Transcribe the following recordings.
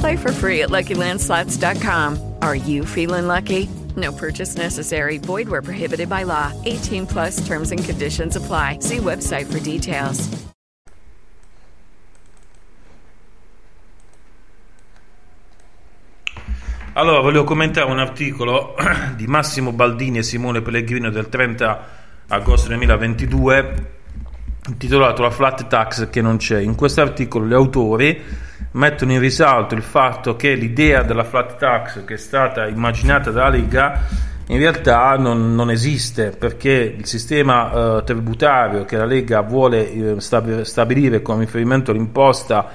Play for free at LuckyLandSlots.com. Are you feeling lucky? No purchase necessary. Void where prohibited by law. 18 plus terms and conditions apply. See website for details. Allora, volevo commentare un articolo di Massimo Baldini e Simone Pellegrino del 30 agosto 2022 intitolato La flat tax che non c'è. In questo articolo gli autori mettono in risalto il fatto che l'idea della flat tax che è stata immaginata dalla Lega in realtà non, non esiste perché il sistema eh, tributario che la Lega vuole eh, stabilire con riferimento all'imposta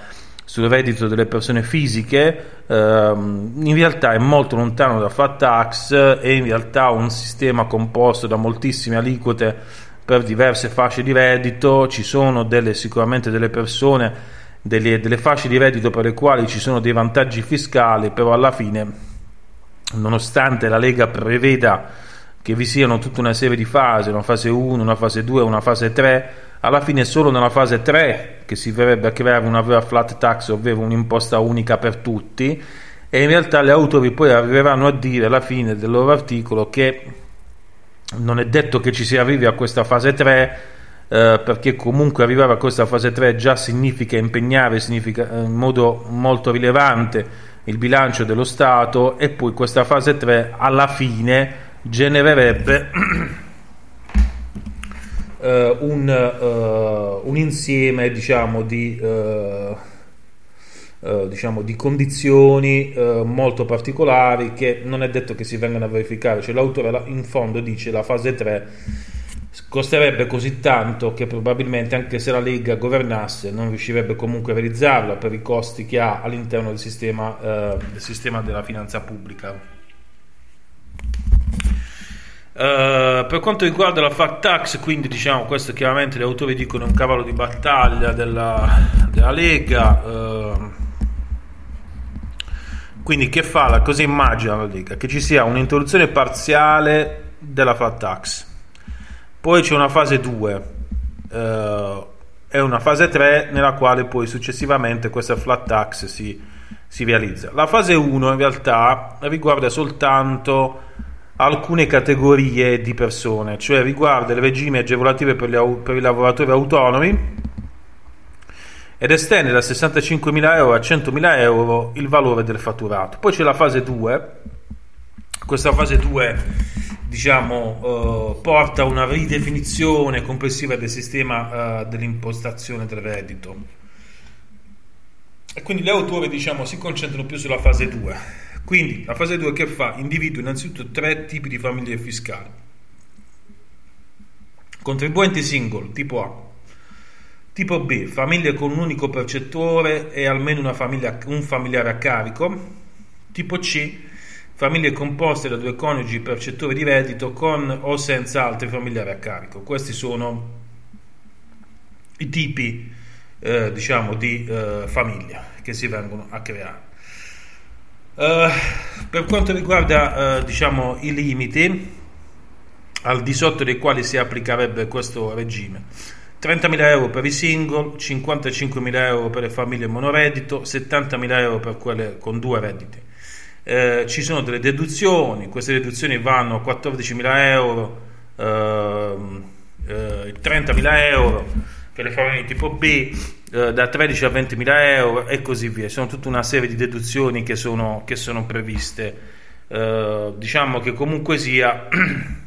sul reddito delle persone fisiche ehm, in realtà è molto lontano da flat tax è in realtà un sistema composto da moltissime aliquote per diverse fasce di reddito ci sono delle, sicuramente delle persone delle, delle fasce di reddito per le quali ci sono dei vantaggi fiscali però alla fine nonostante la Lega preveda che vi siano tutta una serie di fasi una fase 1, una fase 2, una fase 3 alla fine è solo nella fase 3 che si verrebbe a creare una vera flat tax, ovvero un'imposta unica per tutti, e in realtà gli autori poi arriveranno a dire alla fine del loro articolo che non è detto che ci si arrivi a questa fase 3 eh, perché comunque arrivare a questa fase 3 già significa impegnare significa, eh, in modo molto rilevante il bilancio dello Stato e poi questa fase 3 alla fine genererebbe uh, un, uh, un, insieme diciamo di, uh, diciamo, di condizioni molto particolari che non è detto che si vengano a verificare cioè l'autore in fondo dice la fase 3 costerebbe così tanto che probabilmente anche se la Lega governasse non riuscirebbe comunque a realizzarla per i costi che ha all'interno del sistema, del sistema della finanza pubblica Uh, per quanto riguarda la fat tax, quindi diciamo questo chiaramente gli autori dicono è un cavallo di battaglia della, della Lega. Uh, quindi che fa? La, cosa immagina la Lega? Che ci sia un'introduzione parziale della flat tax, poi c'è una fase 2 uh, eh, e una fase 3 nella quale poi successivamente questa flat tax si, si realizza. La fase 1 in realtà riguarda soltanto alcune categorie di persone, cioè riguarda il regime agevolative per, gli, per i lavoratori autonomi ed estende da 65.000 euro a 100.000 euro il valore del fatturato. Poi c'è la fase 2, questa fase 2 diciamo, eh, porta a una ridefinizione complessiva del sistema eh, dell'impostazione del reddito. E quindi gli autori diciamo, si concentrano più sulla fase 2 quindi la fase 2 che fa? Individua innanzitutto tre tipi di famiglie fiscali. Contribuenti single, tipo A. Tipo B, famiglie con un unico percettore e almeno famiglia, un familiare a carico. Tipo C, famiglie composte da due coniugi percettori di reddito con o senza altri familiari a carico. Questi sono i tipi eh, diciamo, di eh, famiglia che si vengono a creare. Uh, per quanto riguarda uh, diciamo, i limiti al di sotto dei quali si applicherebbe questo regime, 30.000 euro per i single, 55.000 euro per le famiglie monoreddito, 70.000 euro per quelle con due redditi. Eh, ci sono delle deduzioni, queste deduzioni vanno a 14.000 euro, ehm, eh, 30.000 euro per le famiglie tipo B, eh, da 13 a 20.000 euro e così via. Sono tutta una serie di deduzioni che sono, che sono previste. Eh, diciamo che comunque sia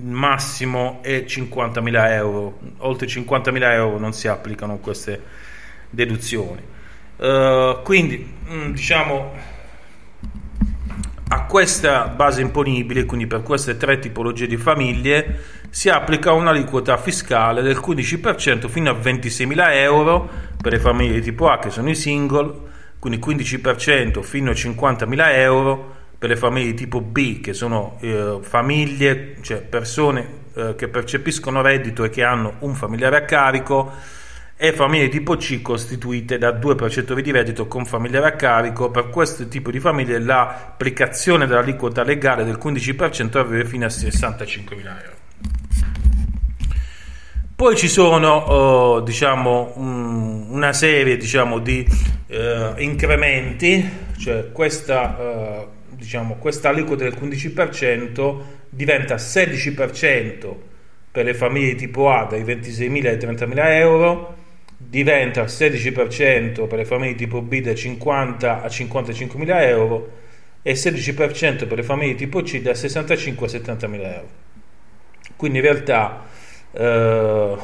massimo è 50.000 euro, oltre 50.000 euro non si applicano queste deduzioni. Uh, quindi mm, diciamo a questa base imponibile, quindi per queste tre tipologie di famiglie, si applica un'aliquota fiscale del 15% fino a 26.000 euro per le famiglie di tipo A che sono i single, quindi 15% fino a 50.000 euro per le famiglie di tipo B, che sono eh, famiglie, cioè persone eh, che percepiscono reddito e che hanno un familiare a carico, e famiglie di tipo C costituite da due percettori di reddito con familiare a carico. Per questo tipo di famiglie l'applicazione dell'aliquota legale del 15% avviene fino a 65.000 euro. Poi ci sono oh, diciamo, un, una serie diciamo, di eh, incrementi, cioè questa eh, diciamo, questa aliquota del 15% diventa 16% per le famiglie tipo A dai 26.000 ai 30.000 euro, diventa 16% per le famiglie tipo B da 50 a 55.000 euro e 16% per le famiglie tipo C da 65 a 70.000 euro. Quindi in realtà eh,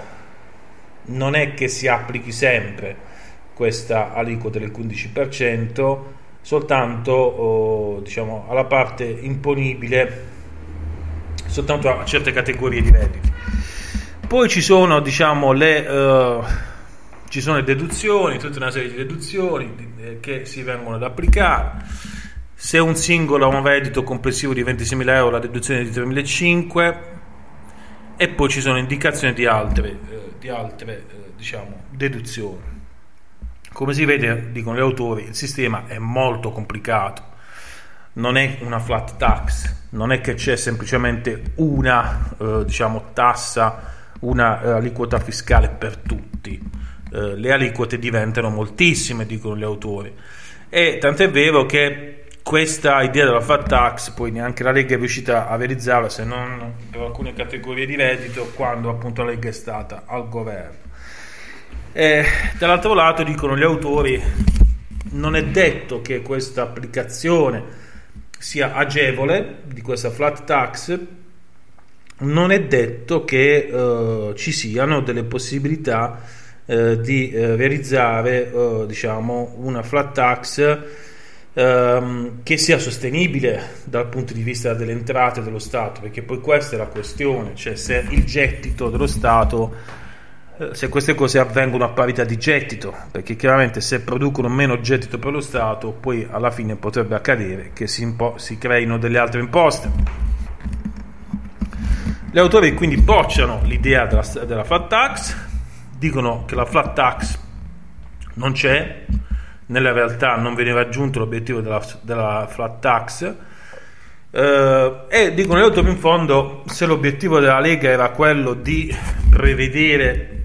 non è che si applichi sempre questa aliquota del 15%, soltanto diciamo, alla parte imponibile soltanto a certe categorie di redditi. Poi ci sono, diciamo, le, uh, ci sono le deduzioni, tutta una serie di deduzioni eh, che si vengono ad applicare. Se un singolo ha un reddito complessivo di 26.000 euro, la deduzione è di 3.500 e poi ci sono indicazioni di altre, eh, di altre eh, diciamo, deduzioni. Come si vede, dicono gli autori, il sistema è molto complicato, non è una flat tax, non è che c'è semplicemente una eh, diciamo, tassa, una eh, aliquota fiscale per tutti, eh, le aliquote diventano moltissime, dicono gli autori. E tant'è vero che questa idea della flat tax poi neanche la Lega è riuscita a realizzarla se non per alcune categorie di reddito quando appunto la Lega è stata al governo. Eh, dall'altro lato dicono gli autori non è detto che questa applicazione sia agevole di questa flat tax non è detto che eh, ci siano delle possibilità eh, di eh, realizzare eh, diciamo una flat tax ehm, che sia sostenibile dal punto di vista delle entrate dello Stato perché poi questa è la questione cioè se il gettito dello Stato se queste cose avvengono a parità di gettito, perché chiaramente se producono meno gettito per lo Stato, poi alla fine potrebbe accadere che si, impo- si creino delle altre imposte. Gli autori quindi bocciano l'idea della, della flat tax, dicono che la flat tax non c'è, nella realtà non viene raggiunto l'obiettivo della, della flat tax. Uh, e dicono gli autori in fondo se l'obiettivo della Lega era quello di prevedere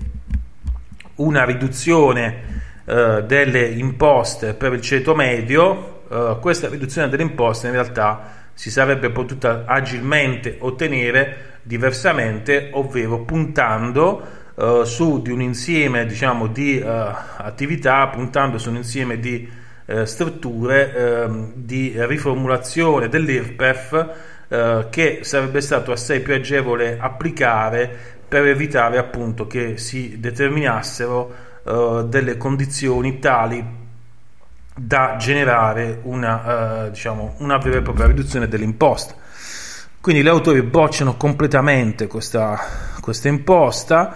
una riduzione eh, delle imposte per il ceto medio, eh, questa riduzione delle imposte in realtà si sarebbe potuta agilmente ottenere diversamente, ovvero puntando eh, su di un insieme diciamo, di eh, attività, puntando su un insieme di eh, strutture ehm, di riformulazione dell'IRPEF eh, che sarebbe stato assai più agevole applicare per evitare appunto che si determinassero uh, delle condizioni tali da generare una, uh, diciamo, una vera e propria riduzione dell'imposta. Quindi gli autori bocciano completamente questa, questa imposta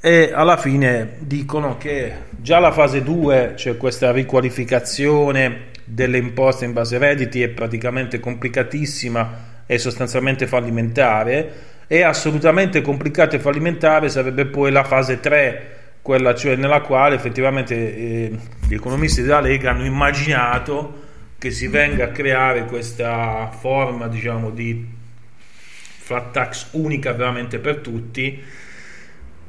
e alla fine dicono che già la fase 2, cioè questa riqualificazione delle imposte in base redditi, è praticamente complicatissima e sostanzialmente fallimentare è assolutamente complicato e fallimentare sarebbe poi la fase 3 quella cioè nella quale effettivamente eh, gli economisti della Lega hanno immaginato che si venga a creare questa forma diciamo di flat tax unica veramente per tutti.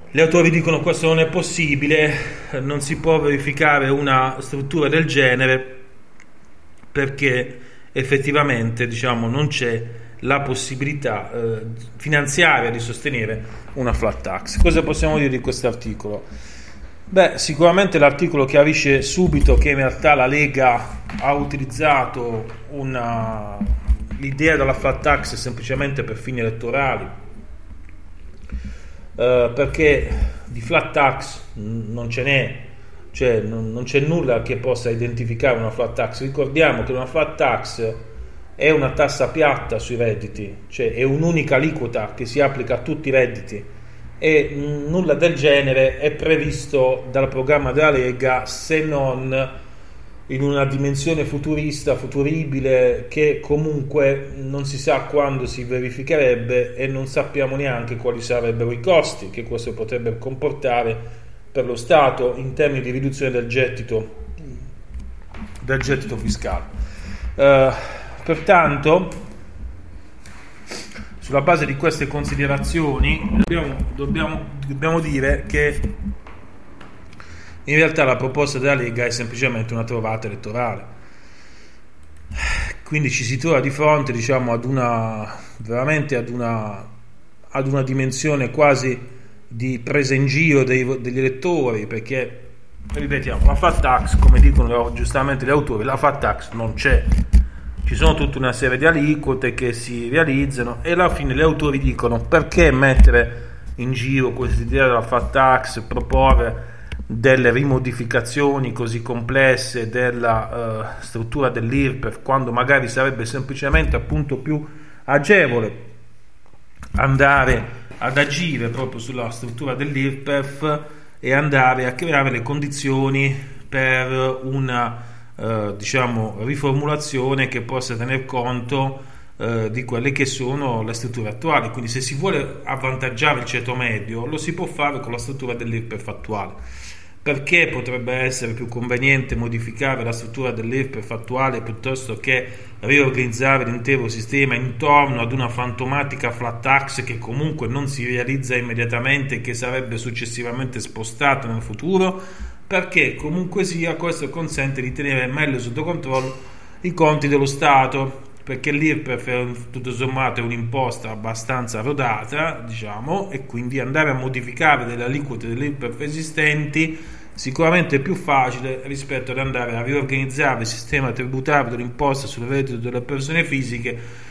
Gli autori dicono questo non è possibile, non si può verificare una struttura del genere perché effettivamente diciamo, non c'è la possibilità eh, finanziaria di sostenere una flat tax. Cosa possiamo dire di questo articolo? Beh, sicuramente l'articolo chiarisce subito che in realtà la Lega ha utilizzato una, l'idea della flat tax semplicemente per fini elettorali, eh, perché di flat tax non ce n'è, cioè non, non, c'è nulla che possa identificare una flat tax. Ricordiamo che una flat tax è una tassa piatta sui redditi, cioè è un'unica aliquota che si applica a tutti i redditi e nulla del genere è previsto dal programma della Lega se non in una dimensione futurista, futuribile, che comunque non si sa quando si verificherebbe e non sappiamo neanche quali sarebbero i costi che questo potrebbe comportare per lo Stato in termini di riduzione del gettito, del gettito fiscale. Uh, pertanto, sulla base di queste considerazioni, dobbiamo, dobbiamo, dobbiamo dire che in realtà la proposta della Lega è semplicemente una trovata elettorale. Quindi ci si trova di fronte, diciamo, ad una veramente ad una, ad una dimensione quasi di presa in giro dei, degli elettori, perché ripetiamo, la fat tax, come dicono giustamente gli autori, la fat tax non c'è. Ci sono tutta una serie di aliquote che si realizzano e alla fine gli autori dicono perché mettere in giro questa idea della fat tax, proporre delle rimodificazioni così complesse della uh, struttura dell'IRPEF quando magari sarebbe semplicemente appunto più agevole andare ad agire proprio sulla struttura dell'IRPEF e andare a creare le condizioni per una uh, diciamo riformulazione che possa tener conto uh, di quelle che sono le strutture attuali quindi se si vuole avvantaggiare il ceto medio lo si può fare con la struttura dell'IRPEF attuale perché potrebbe essere più conveniente modificare la struttura dell'IRPEF attuale piuttosto che riorganizzare l'intero sistema intorno ad una fantomatica flat tax che comunque non si realizza immediatamente e che sarebbe successivamente spostata nel futuro? Perché comunque sia questo consente di tenere meglio sotto controllo i conti dello Stato perché l'IRPEF tutto sommato è un'imposta abbastanza rodata, diciamo, e quindi andare a modificare delle aliquote dell'IRPEF esistenti sicuramente è più facile rispetto ad andare a riorganizzare il sistema tributario dell'imposta sul reddito delle persone fisiche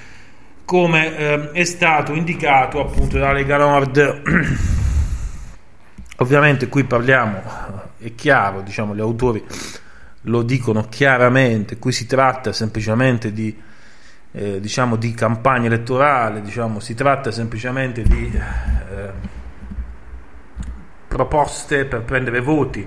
come eh, è stato indicato appunto dalla Lega Nord. Ovviamente qui parliamo, è chiaro, diciamo, gli autori lo dicono chiaramente, qui si tratta semplicemente di eh, diciamo di campagna elettorale, diciamo, si tratta semplicemente di eh, proposte per prendere voti,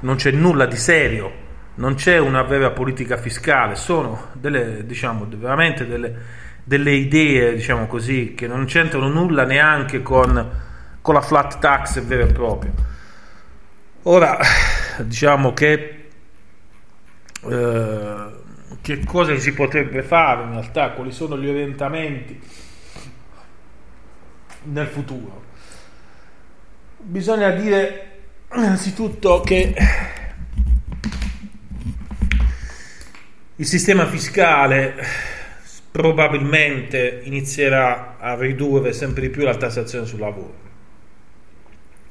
non c'è nulla di serio, non c'è una vera politica fiscale, sono delle, diciamo, veramente delle, delle idee, diciamo così, che non c'entrano nulla neanche con, con la flat tax vera e propria. Ora, diciamo che eh, che cosa si potrebbe fare in realtà, quali sono gli orientamenti nel futuro. Bisogna dire innanzitutto che il sistema fiscale probabilmente inizierà a ridurre sempre di più la tassazione sul lavoro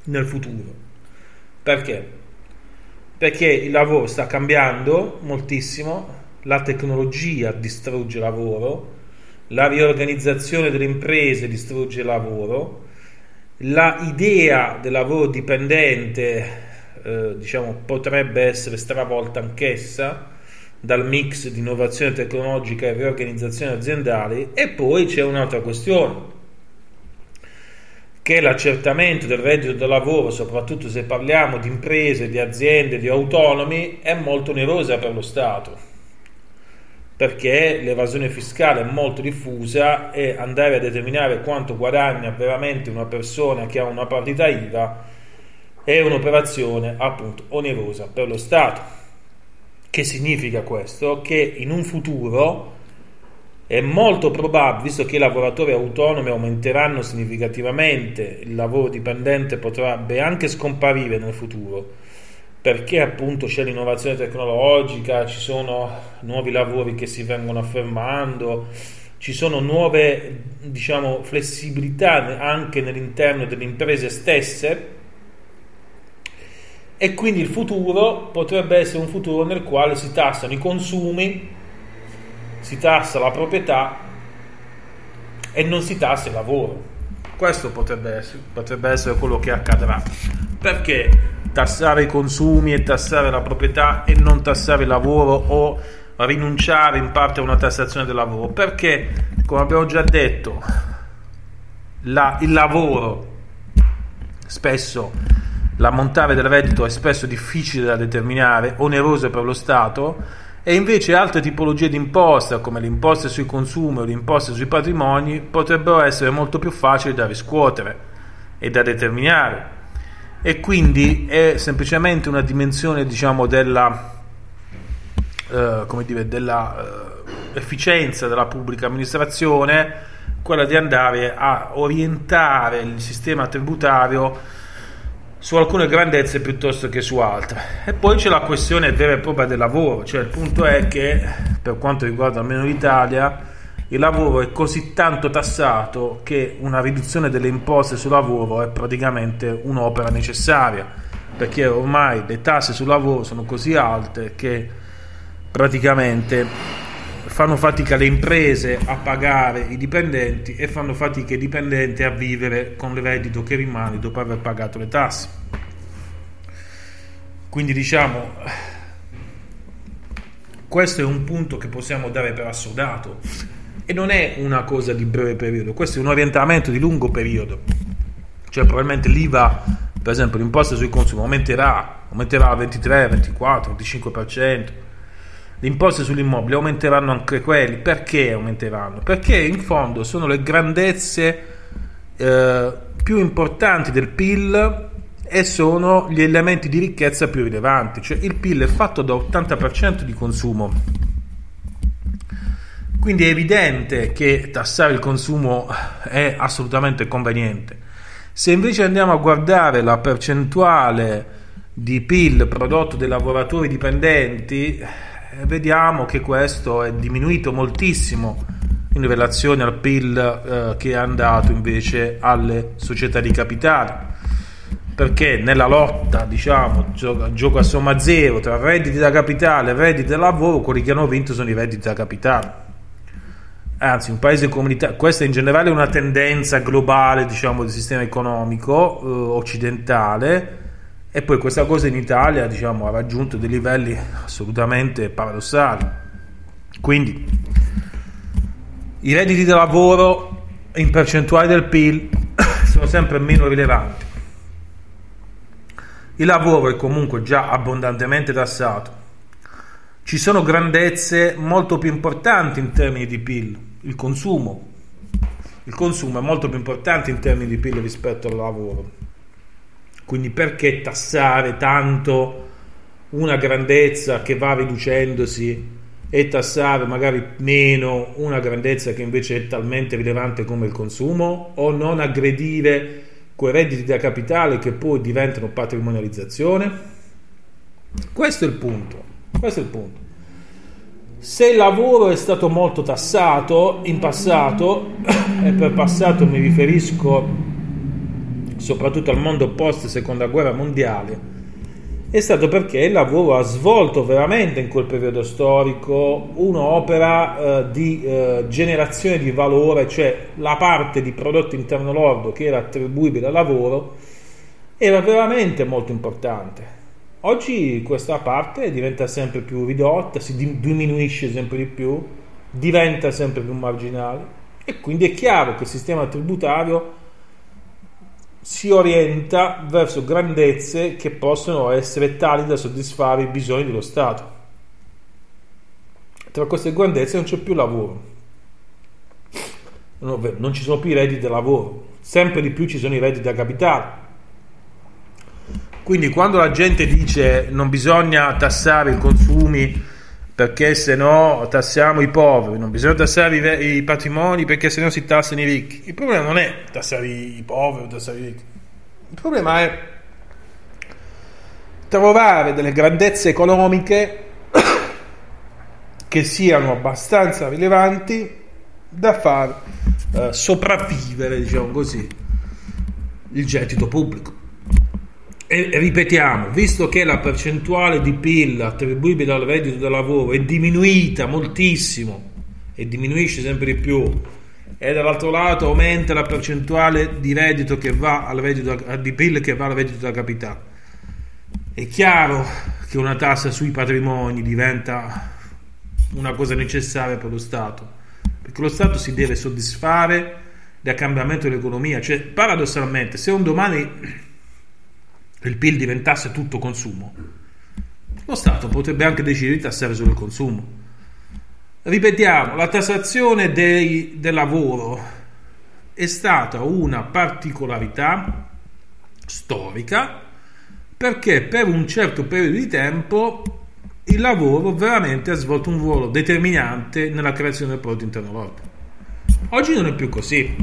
nel futuro. Perché? Perché il lavoro sta cambiando moltissimo, la tecnologia distrugge lavoro, la riorganizzazione delle imprese distrugge lavoro, la idea del lavoro dipendente eh, diciamo, potrebbe essere stravolta anch'essa dal mix di innovazione tecnologica e riorganizzazione aziendale e poi c'è un'altra questione che l'accertamento del reddito da lavoro, soprattutto se parliamo di imprese, di aziende, di autonomi, è molto onerosa per lo Stato perché l'evasione fiscale è molto diffusa e andare a determinare quanto guadagna veramente una persona che ha una partita IVA è un'operazione appunto onerosa per lo Stato. Che significa questo? Che in un futuro è molto probabile, visto che i lavoratori autonomi aumenteranno significativamente, il lavoro dipendente potrebbe anche scomparire nel futuro, perché appunto c'è l'innovazione tecnologica, ci sono nuovi lavori che si vengono affermando, ci sono nuove diciamo, flessibilità anche nell'interno delle imprese stesse e quindi il futuro potrebbe essere un futuro nel quale si tassano i consumi si tassa la proprietà e non si tassa il lavoro. Questo potrebbe essere, potrebbe essere quello che accadrà. Perché tassare i consumi e tassare la proprietà e non tassare il lavoro o rinunciare in parte a una tassazione del lavoro? Perché, come abbiamo già detto, la, il lavoro spesso l'ammontare del reddito è spesso difficile da determinare, oneroso per lo Stato e invece altre tipologie di imposta, come le imposte sui consumi o le imposte sui patrimoni, potrebbero essere molto più facili da riscuotere e da determinare. E quindi è semplicemente una dimensione, diciamo, della, eh, dire, della eh, efficienza della pubblica amministrazione, quella di andare a orientare il sistema tributario su alcune grandezze piuttosto che su altre. E poi c'è la questione vera e propria del lavoro, cioè il punto è che per quanto riguarda almeno l'Italia il lavoro è così tanto tassato che una riduzione delle imposte sul lavoro è praticamente un'opera necessaria, perché ormai le tasse sul lavoro sono così alte che praticamente fanno fatica le imprese a pagare i dipendenti e fanno fatica i dipendenti a vivere con il reddito che rimane dopo aver pagato le tasse. Quindi diciamo, questo è un punto che possiamo dare per assodato e non è una cosa di breve periodo, questo è un orientamento di lungo periodo. Cioè probabilmente l'IVA, per esempio l'imposta sui consumi aumenterà, aumenterà al 23, 24, 25%, le imposte sull'immobile aumenteranno anche quelli. Perché aumenteranno? Perché in fondo sono le grandezze eh, più importanti del PIL e sono gli elementi di ricchezza più rilevanti. Cioè il PIL è fatto da 80% di consumo. Quindi è evidente che tassare il consumo è assolutamente conveniente. Se invece andiamo a guardare la percentuale di PIL prodotto dai lavoratori dipendenti, vediamo che questo è diminuito moltissimo in relazione al PIL eh, che è andato invece alle società di capitale perché nella lotta diciamo gioco, gioco a somma zero tra redditi da capitale e redditi da lavoro quelli che hanno vinto sono i redditi da capitale. Anzi un paese comunitario questa in generale è una tendenza globale diciamo del sistema economico eh, occidentale e poi questa cosa in Italia diciamo, ha raggiunto dei livelli assolutamente paradossali. Quindi i redditi da lavoro in percentuale del PIL sono sempre meno rilevanti. Il lavoro è comunque già abbondantemente tassato. Ci sono grandezze molto più importanti in termini di PIL, il consumo. Il consumo è molto più importante in termini di PIL rispetto al lavoro quindi perché tassare tanto una grandezza che va riducendosi e tassare magari meno una grandezza che invece è talmente rilevante come il consumo o non aggredire quei redditi da capitale che poi diventano patrimonializzazione? Questo è il punto. Questo è il punto. Se il lavoro è stato molto tassato in passato, e per passato mi riferisco soprattutto al mondo post seconda guerra mondiale, è stato perché il lavoro ha svolto veramente in quel periodo storico un'opera eh, di eh, generazione di valore, cioè la parte di prodotto interno lordo che era attribuibile al lavoro era veramente molto importante. Oggi questa parte diventa sempre più ridotta, si diminuisce sempre di più, diventa sempre più marginale e quindi è chiaro che il sistema tributario si orienta verso grandezze che possono essere tali da soddisfare i bisogni dello Stato. Tra queste grandezze non c'è più lavoro, non ci sono più i redditi da lavoro, sempre di più ci sono i redditi da capitale. Quindi quando la gente dice non bisogna tassare i consumi perché se no tassiamo i poveri, non bisogna tassare i, i patrimoni perché se no si tassano i ricchi. Il problema non è tassare i poveri o tassare i ricchi, il problema è trovare delle grandezze economiche che siano abbastanza rilevanti da far eh, sopravvivere, diciamo così, il gettito pubblico. E, ripetiamo, visto che la percentuale di PIL attribuibile al reddito da lavoro è diminuita moltissimo e diminuisce sempre di più, e dall'altro lato aumenta la percentuale di reddito che va al reddito di PIL che va al reddito da capitale. È chiaro che una tassa sui patrimoni diventa una cosa necessaria per lo Stato, perché lo Stato si deve soddisfare del cambiamento dell'economia, cioè paradossalmente se un domani il PIL diventasse tutto consumo, lo Stato potrebbe anche decidere di tassare solo il consumo. Ripetiamo, la tassazione dei, del lavoro è stata una particolarità storica perché per un certo periodo di tempo il lavoro veramente ha svolto un ruolo determinante nella creazione del prodotto interno lordo. Oggi non è più così.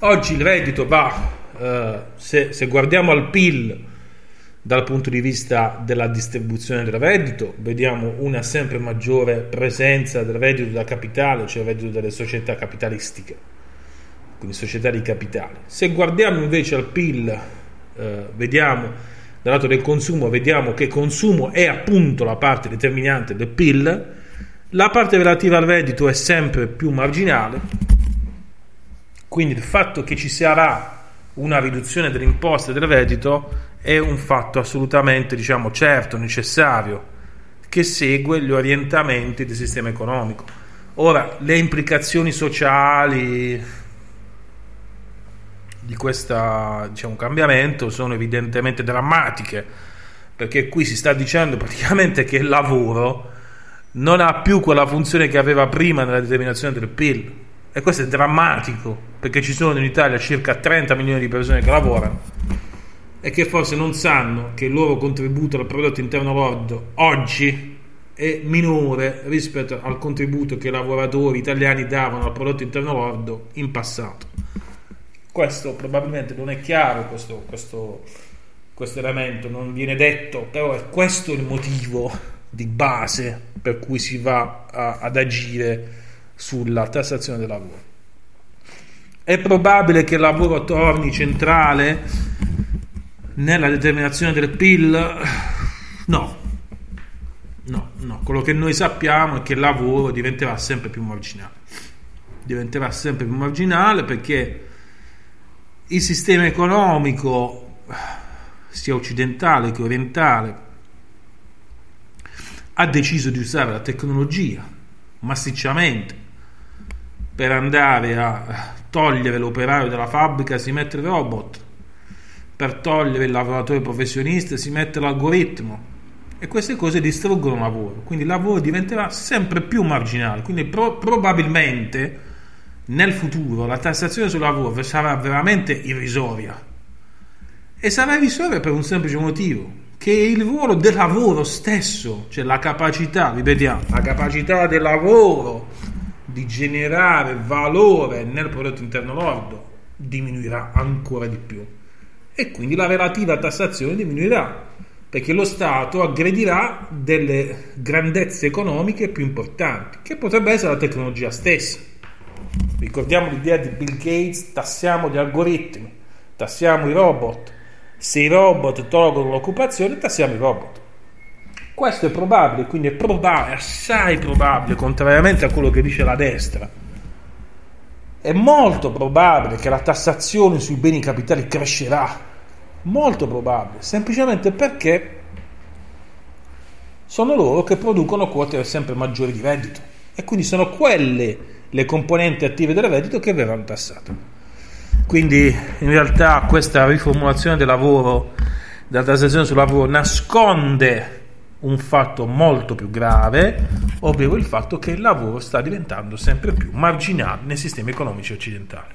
Oggi il reddito va eh, se, se, guardiamo al PIL dal punto di vista della distribuzione del reddito, vediamo una sempre maggiore presenza del reddito da capitale, cioè il reddito delle società capitalistiche, quindi società di capitale. Se guardiamo invece al PIL, eh, vediamo dal lato del consumo, vediamo che consumo è appunto la parte determinante del PIL, la parte relativa al reddito è sempre più marginale, quindi il fatto che ci sarà una riduzione delle imposte del reddito è un fatto assolutamente diciamo, certo, necessario, che segue gli orientamenti del sistema economico. Ora, le implicazioni sociali di questo diciamo, cambiamento sono evidentemente drammatiche, perché qui si sta dicendo praticamente che il lavoro non ha più quella funzione che aveva prima nella determinazione del PIL e questo è drammatico perché ci sono in Italia circa 30 milioni di persone che lavorano e che forse non sanno che il loro contributo al prodotto interno lordo oggi è minore rispetto al contributo che i lavoratori italiani davano al prodotto interno lordo in passato. Questo probabilmente non è chiaro, questo, questo, questo elemento non viene detto, però è questo il motivo di base per cui si va a, ad agire sulla tassazione del lavoro. È probabile che il lavoro torni centrale nella determinazione del PIL? No, no, no. Quello che noi sappiamo è che il lavoro diventerà sempre più marginale. Diventerà sempre più marginale perché il sistema economico, sia occidentale che orientale, ha deciso di usare la tecnologia massicciamente per andare a togliere l'operaio dalla fabbrica si mette il robot, per togliere il lavoratore professionista si mette l'algoritmo. E queste cose distruggono il lavoro, quindi il lavoro diventerà sempre più marginale, quindi pro- probabilmente nel futuro la tassazione sul lavoro sarà veramente irrisoria. E sarà irrisoria per un semplice motivo che il ruolo del lavoro stesso, cioè la capacità, ripetiamo, la capacità del lavoro di generare valore nel prodotto interno lordo diminuirà ancora di più. E quindi la relativa tassazione diminuirà perché lo Stato aggredirà delle grandezze economiche più importanti che potrebbe essere la tecnologia stessa. Ricordiamo l'idea di Bill Gates tassiamo gli algoritmi tassiamo i robot. Se i robot tolgono l'occupazione tassiamo i robot questo è probabile, quindi è probabile, assai probabile, contrariamente a quello che dice la destra. È molto probabile che la tassazione sui beni capitali crescerà. Molto probabile, semplicemente perché sono loro che producono quote sempre maggiori di reddito e quindi sono quelle le componenti attive del reddito che verranno tassate. Quindi in realtà questa riformulazione del lavoro, della tassazione sul lavoro nasconde un fatto molto più grave, ovvero il fatto che il lavoro sta diventando sempre più marginale nei sistemi economici occidentali.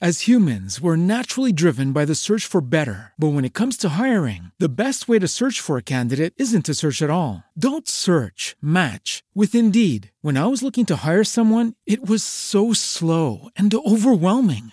As humans, we're naturally driven by the search for better. But when it comes to hiring, the best way to search for a candidate isn't to search at all. Don't search, match with Indeed. When I was looking to hire someone, it was so slow and overwhelming.